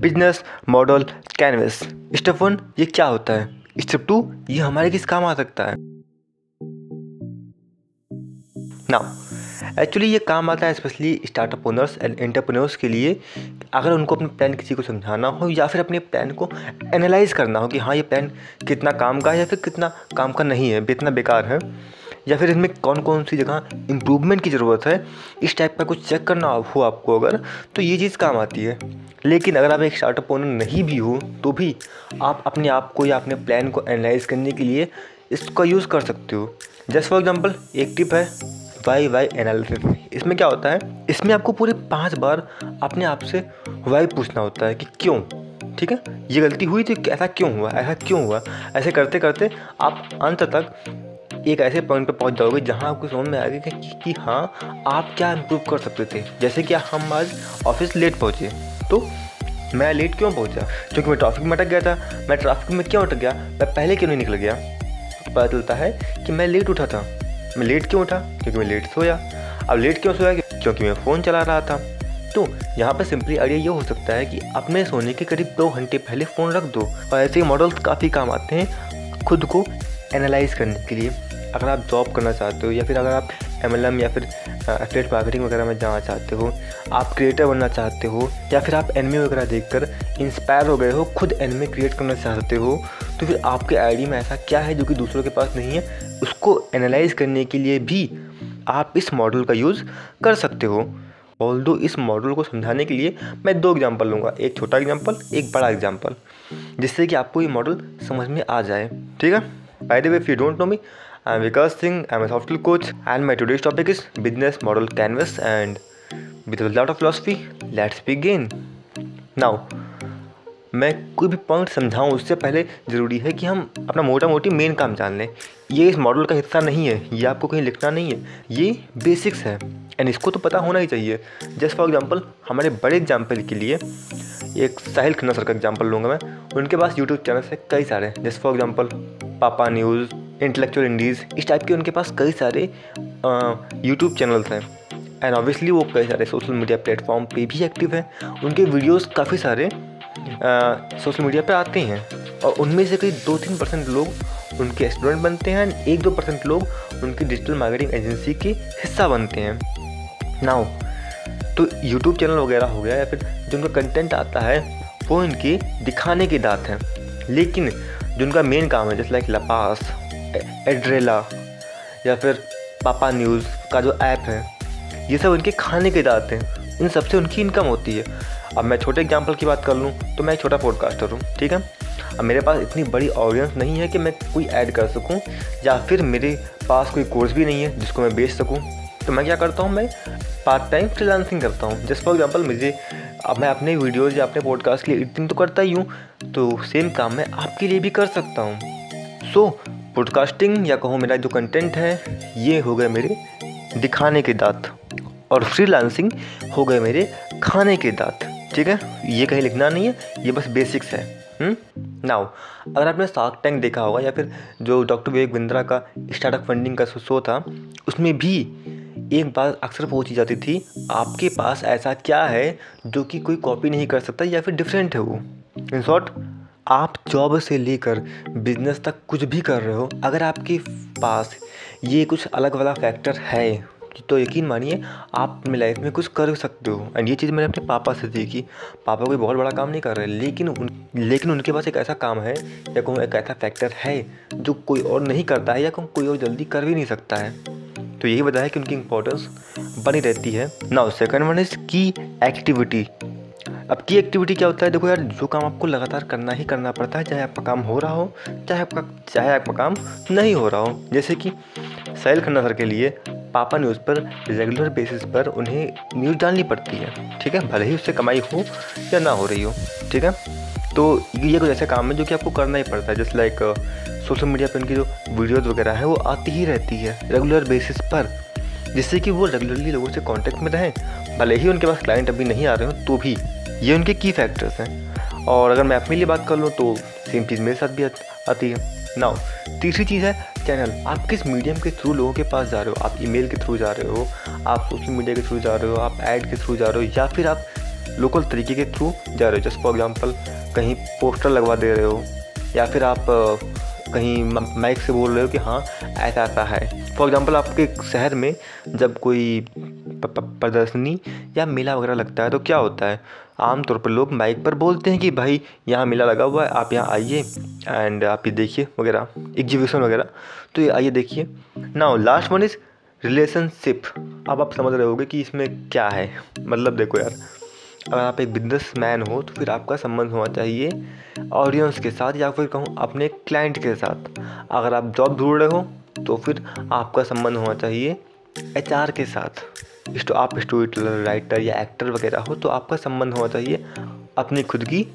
Business model, canvas. Step one, ये क्या होता है? स्टेप टू, ये हमारे किस काम आ सकता है? नाउ एक्चुअली ये काम आता है specially startup owners and entrepreneurs के लिए अगर उनको अपने प्लान किसी को समझाना हो या फिर अपने प्लान को एनालाइज करना हो कि हाँ ये प्लान कितना काम का है या फिर कितना काम का नहीं है कितना बेकार है। या फिर इसमें कौन कौन सी जगह इम्प्रूवमेंट की ज़रूरत है, इस टाइप का कुछ चेक करना हो आपको अगर तो ये चीज़ काम आती है। लेकिन अगर आप एक स्टार्टअप ओनर नहीं भी हो तो भी आप अपने आप को या अपने प्लान को एनालाइज करने के लिए इसका यूज़ कर सकते हो। जस्ट फॉर एग्ज़ाम्पल एक टिप है वाई वाई एनालिसिस इसमें क्या होता है, इसमें आपको पूरे पाँच बार अपने आप से वाई पूछना होता है कि क्यों, ठीक है? ये गलती हुई थी ऐसा क्यों हुआ, ऐसा क्यों हुआ? ऐसे करते करते आप अंत तक एक ऐसे पॉइंट पे पहुँच जाओगे जहाँ आपको समझ में आएगा कि, कि हाँ आप क्या इम्प्रूव कर सकते थे। जैसे कि हम आज ऑफ़िस लेट पहुँचे। तो मैं लेट क्यों पहुँचा? क्योंकि मैं ट्रैफ़िक में अटक गया था। मैं ट्रैफ़िक में क्यों अटक गया? मैं पहले क्यों नहीं निकल गया? पता चलता है कि मैं लेट उठा था। मैं लेट क्यों उठा? क्योंकि मैं लेट सोया। अब लेट क्यों सोया? क्योंकि मैं फ़ोन चला रहा था। तो यहाँ पर सिंपली आइडिया ये हो सकता है कि अपने सोने के करीब दो घंटे पहले फ़ोन रख दो। और ऐसे मॉडल्स काफ़ी काम आते हैं खुद को एनालाइज करने के लिए। अगर आप जॉब करना चाहते हो या फिर अगर आप एमएलएम या फिर एफलेट मार्केटिंग वगैरह में जाना चाहते हो, आप क्रिएटर बनना चाहते हो या फिर आप एनमी वगैरह देखकर इंस्पायर हो गए हो, खुद एनमी क्रिएट करना चाहते हो तो फिर आपके आईडी में ऐसा क्या है जो कि दूसरों के पास नहीं है, उसको एनालाइज करने के लिए भी आप इस मॉडल का यूज़ कर सकते हो। ऑल दो इस मॉडल को समझाने के लिए मैं दो एग्जांपल लूँगा, एक छोटा एग्जांपल एक बड़ा एग्जांपल जिससे कि आपको ये मॉडल समझ में आ जाए। ठीक है? By the way if you don't know me I'm Vikas Singh, I'm a software coach, and my today's topic is business model canvas. And with a lot of philosophy, let's begin. Now, मैं कोई भी point समझाऊँ उससे पहले ज़रूरी है कि हम अपना मोटा मोटी मेन काम जान लें ये इस मॉडल का हिस्सा नहीं है ये आपको कहीं लिखना नहीं है ये बेसिक्स है एंड इसको तो पता होना ही चाहिए जस्ट फॉर एग्जांपल हमारे बड़े एग्जांपल के लिए एक साहिल खन्ना सर का एग्जांपल लूँगा मैं उनके पास यूट्यूब चैनल है कई सारे जस्ट फॉर एग्जांपल पापा न्यूज़ इंटेलेक्चुअल इंडीज़ इस टाइप के उनके पास कई सारे यूट्यूब चैनल्स हैं। एंड ऑब्वियसली वो कई सारे सोशल मीडिया प्लेटफॉर्म पे भी एक्टिव हैं। उनके वीडियोस काफ़ी सारे सोशल मीडिया पे आते हैं। और उनमें से कई दो तीन परसेंट लोग उनके स्टूडेंट बनते हैं एंड एक दो परसेंट लोग उनकी डिजिटल मार्केटिंग एजेंसी के हिस्सा बनते हैं। नाउ तो यूट्यूब चैनल वगैरह हो गया या फिर जो उनका कंटेंट आता है, वो इनके दिखाने की दात है। लेकिन जो उनका मेन काम है, जैसे लाइक लपास एड्रेला या फिर पापा न्यूज़ का जो ऐप है ये सब उनके खाने के दाते हैं। इन सबसे उनकी इनकम होती है। अब मैं छोटे एग्जांपल की बात कर लूँ तो मैं एक छोटा पॉडकास्टर हूँ ठीक है? अब मेरे पास इतनी बड़ी ऑडियंस नहीं है कि मैं कोई ऐड कर सकूँ या फिर मेरे पास कोई कोर्स भी नहीं है जिसको मैं बेच सकूँ। तो मैं क्या करता हूँ मैं पार्ट टाइम फ्रीलांसिंग करता हूँ। जस्ट फॉर एग्जांपल मुझे अब मैं अपने वीडियोज़ या अपने पॉडकास्ट के लिए एडिटिंग तो करता ही हूँ तो सेम काम मैं आपके लिए भी कर सकता हूँ। सो so, पॉडकास्टिंग या कहूँ मेरा जो कंटेंट है, ये हो गए मेरे दिखाने के दांत। और फ्रीलांसिंग हो गए मेरे खाने के दांत। ठीक है? ये कहीं लिखना नहीं है, ये बस बेसिक्स है। Now hmm? अगर आपने सार्क टैंक देखा होगा या फिर जो डॉक्टर विवेक बिंद्रा का स्टार्टअप फंडिंग का शो था, उसमें भी एक बात अक्सर पूछी जाती थी, आपके पास ऐसा क्या है जो कि कोई कॉपी नहीं कर सकता या फिर डिफरेंट है वो? इन शॉर्ट आप जॉब से लेकर बिज़नेस तक कुछ भी कर रहे हो, अगर आपके पास ये कुछ अलग वाला फैक्टर है तो यकीन मानिए आप अपनी लाइफ में कुछ कर सकते हो। एंड ये चीज़ मैंने अपने पापा से देखी पापा कोई बहुत बड़ा काम नहीं कर रहे, लेकिन उन, लेकिन उनके पास एक ऐसा काम है, या कोई एक ऐसा फैक्टर है, जो कोई और नहीं करता है, या कोई और जल्दी कर भी नहीं सकता है। तो यही वजह है कि उनकी इंपॉर्टेंस बनी रहती है। Now second one is key activity अब की एक्टिविटी क्या होता है? देखो यार, जो काम आपको लगातार करना ही करना पड़ता है, चाहे आपका काम हो रहा हो, चाहे आपका चाहे आपका काम नहीं हो रहा हो। जैसे कि सैल खन्ना सर के लिए पापा न्यूज़ पर रेगुलर बेसिस पर उन्हें न्यूज़ डालनी पड़ती है, ठीक है? भले ही उससे कमाई हो या ना हो रही हो, ठीक है? तो ये कुछ ऐसे काम है जो कि आपको करना ही पड़ता है, जैसे लाइक सोशल मीडिया पर उनकी जो वीडियोज़ वगैरह है, वो आती ही रहती है रेगुलर बेसिस पर। जिससे कि वो रेगुलरली लोगों से कांटेक्ट में रहें, भले ही उनके पास क्लाइंट अभी नहीं आ रहे हो तो भी। ये उनके की फैक्टर्स हैं। और अगर मैं अपने लिए बात कर लूँ तो सेम चीज़ मेरे साथ भी आती है। नाउ तीसरी चीज़ है चैनल आप किस मीडियम के थ्रू लोगों के पास जा रहे हो? आप ईमेल के थ्रू जा रहे हो? आप सोशल मीडिया के थ्रू जा रहे हो? आप ऐड के थ्रू जा रहे हो? या फिर आप लोकल तरीके के थ्रू जा रहे हो? जस्ट फॉर एग्जांपल कहीं पोस्टर लगवा दे रहे हो? या फिर आप कहीं माइक से बोल रहे हो कि हाँ ऐसा ऐसा है। फॉर एग्ज़ाम्पल आपके शहर में जब कोई प्रदर्शनी या मेला वगैरह लगता है तो क्या होता है? आमतौर पर लोग माइक पर बोलते हैं कि भाई, यहाँ मेला लगा हुआ है, आप यहाँ आइए। एंड आप ये देखिए वगैरह एग्जीबिशन वगैरह। तो ये आइए देखिए। Now last one is relationship अब आप समझ रहे होगे कि इसमें क्या है। मतलब देखो यार, अगर आप एक बिज़नेस मैन हो तो फिर आपका संबंध होना चाहिए ऑडियंस के साथ या फिर कहूँ अपने क्लाइंट के साथ। अगर आप जॉब ढूंढ रहे हो तो फिर आपका संबंध होना चाहिए एचआर के साथ। तो आप स्टोरी टेलर राइटर या एक्टर वगैरह हो तो आपका संबंध होना चाहिए अपनी खुद की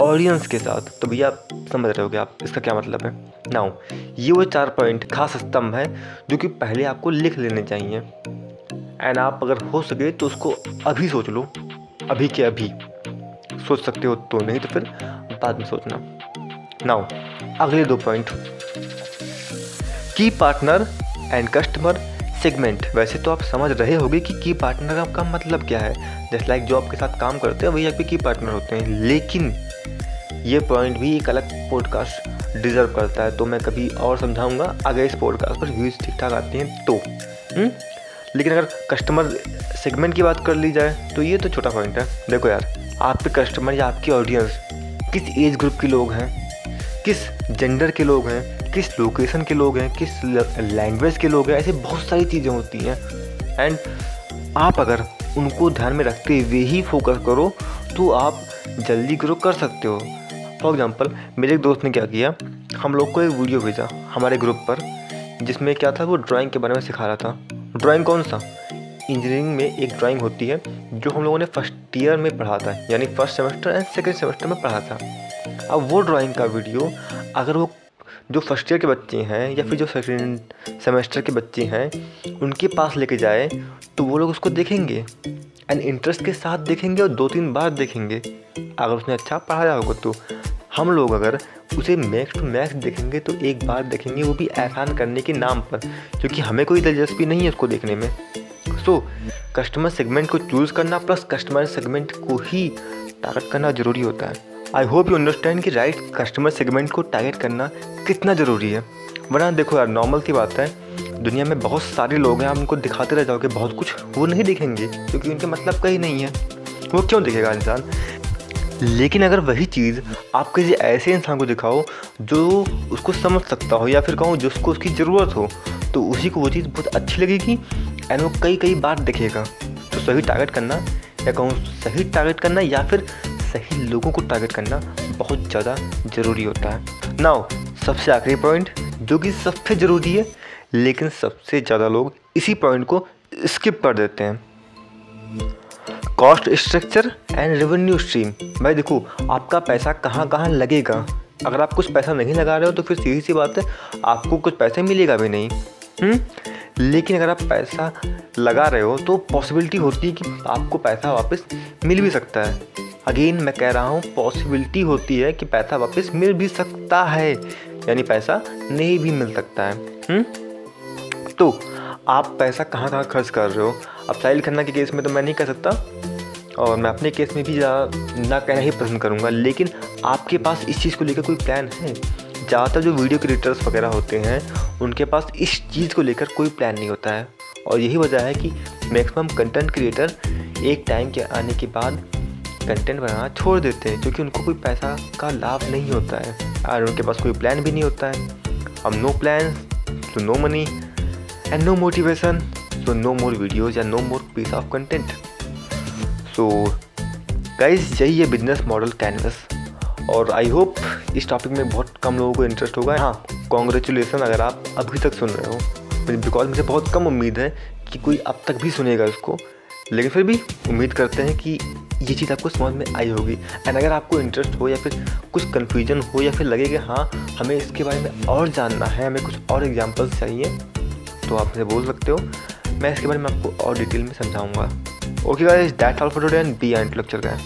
ऑडियंस के साथ। तो भैया आप समझ रहे होगे आप, इसका क्या मतलब है? नाउ ये वो चार पॉइंट खास स्तंभ है, जो कि पहले आपको लिख लेने चाहिए। एंड आप अगर हो सके तो उसको अभी सोच लो, अभी के अभी। सोच सकते हो तो नहीं तो फिर बाद में सोचना। नाउ अगले दो पॉइंट की पार्टनर एंड कस्टमर सेगमेंट। वैसे तो आप समझ रहे होंगे कि की पार्टनर का मतलब क्या है। जैसे लाइक जो आपके साथ काम करते हैं, वही आपके की पार्टनर होते हैं। लेकिन ये पॉइंट भी एक अलग पॉडकास्ट डिजर्व करता है। तो मैं कभी और समझाऊँगा, अगर इस पॉडकास्ट पर व्यूज़ ठीक ठाक आते हैं तो। हुँ? हम्म? लेकिन अगर कस्टमर सेगमेंट की बात कर ली जाए तो ये तो छोटा पॉइंट है। देखो यार, आपके कस्टमर या आपकी ऑडियंस किस एज ग्रुप के लोग हैं? किस जेंडर के लोग हैं? किस लोकेशन के लोग हैं, किस लैंग्वेज के लोग हैं, ऐसे बहुत सारी चीज़ें होती हैं। एंड आप अगर उनको ध्यान में रखते हुए ही फोकस करो तो आप जल्दी ग्रो कर सकते हो। फॉर एग्ज़ाम्पल मेरे एक दोस्त ने क्या किया, हम लोग को एक वीडियो भेजा हमारे ग्रुप पर, जिसमें क्या था, वो ड्राइंग के बारे में सिखा रहा था। ड्राइंग कौन सा? इंजीनियरिंग में एक ड्राइंग होती है, जो हम लोगों ने फ़र्स्ट ईयर में पढ़ा था, यानी first semester and second semester में पढ़ा था। अब वो ड्राइंग का वीडियो अगर वो जो फ़र्स्ट ईयर के बच्चे हैं या फिर जो सेकेंड सेमेस्टर के बच्चे हैं उनके पास लेके जाए तो वो लोग उसको देखेंगे। एंड इंटरेस्ट के साथ देखेंगे और दो तीन बार देखेंगे। अगर उसने अच्छा पढ़ाया होगा तो। हम लोग अगर उसे मैक्स टू मैक्स देखेंगे तो एक बार देखेंगे वो भी एहसान करने के नाम पर। क्योंकि हमें कोई दिलचस्पी नहीं है उसको देखने में। सो कस्टमर सेगमेंट को चूज़ करना प्लस कस्टमर सेगमेंट को ही टारगेट करना ज़रूरी होता है। आई होप यू अंडरस्टैंड कि राइट कस्टमर सेगमेंट को टारगेट करना कितना ज़रूरी है। वरना देखो यार नॉर्मल की बात है, दुनिया में बहुत सारे लोग हैं आप उनको दिखाते रह जाओगे, बहुत कुछ वो नहीं दिखेंगे, क्योंकि उनके मतलब कहीं नहीं है। वो क्यों दिखेगा इंसान? लेकिन अगर वही चीज़ आप किसी ऐसे इंसान को दिखाओ, जो उसको समझ सकता हो या फिर कहूँ जिसको उसकी ज़रूरत हो तो उसी को वो चीज़ बहुत अच्छी लगेगी एंड वो कई कई बार दिखेगा। तो सही टारगेट करना या कहूँ सही टारगेट करना या फिर सही लोगों को टारगेट करना बहुत ज़्यादा ज़रूरी होता है। नाउ सबसे आखिरी पॉइंट जो कि सबसे ज़रूरी है, लेकिन सबसे ज़्यादा लोग इसी पॉइंट को स्किप कर देते हैं। Cost structure and revenue stream भाई देखो, आपका पैसा कहाँ कहाँ लगेगा? अगर आप कुछ पैसा नहीं लगा रहे हो तो फिर सीधी सी बात है, आपको कुछ पैसे मिलेगा भी नहीं। हुँ? हम्म? लेकिन अगर आप पैसा लगा रहे हो तो पॉसिबिलिटी होती है कि आपको पैसा वापस मिल भी सकता है। अगेन मैं कह रहा हूँ पॉसिबिलिटी होती है कि पैसा वापस मिल भी सकता है। यानी पैसा नहीं भी मिल सकता है। हुँ? हम्म? तो आप पैसा कहाँ कहाँ खर्च कर रहे हो? अब साहिल खन्ना के केस में तो मैं नहीं कह सकता। और मैं अपने केस में भी ना कहना ही पसंद करूँगा। लेकिन आपके पास इस चीज़ को लेकर कोई प्लान है? ज़्यादातर जो वीडियो क्रिएटर्स वगैरह होते हैं, उनके पास इस चीज़ को लेकर कोई प्लान नहीं होता है। और यही वजह है कि मैक्सिमम कंटेंट क्रिएटर एक टाइम के आने के बाद कंटेंट बनाना छोड़ देते हैं क्योंकि उनको कोई पैसा का लाभ नहीं होता है। और उनके पास कोई प्लान भी नहीं होता है। अब नो प्लान तो no money and no motivation so no more videos या no more piece of content so guys यही है बिज़नेस मॉडल कैनवस और आई होप इस टॉपिक में बहुत कम लोगों को इंटरेस्ट होगा। हाँ। कॉन्ग्रेचुलेसन अगर आप अभी तक सुन रहे हो। बिकॉज़ मुझे बहुत कम उम्मीद है कि कोई अब तक भी सुनेगा उसको। लेकिन फिर भी उम्मीद करते हैं कि ये चीज़ आपको समझ में आई होगी। एंड अगर आपको इंटरेस्ट हो या फिर कुछ कन्फ्यूज़न हो या फिर लगे कि हाँ हमें इसके बारे में और जानना है, हमें कुछ और एग्जाम्पल्स चाहिए तो आप मुझे बोल सकते हो। मैं इसके बारे में आपको और डिटेल में समझाऊँगा। Okay guys that all for today and B and lecture का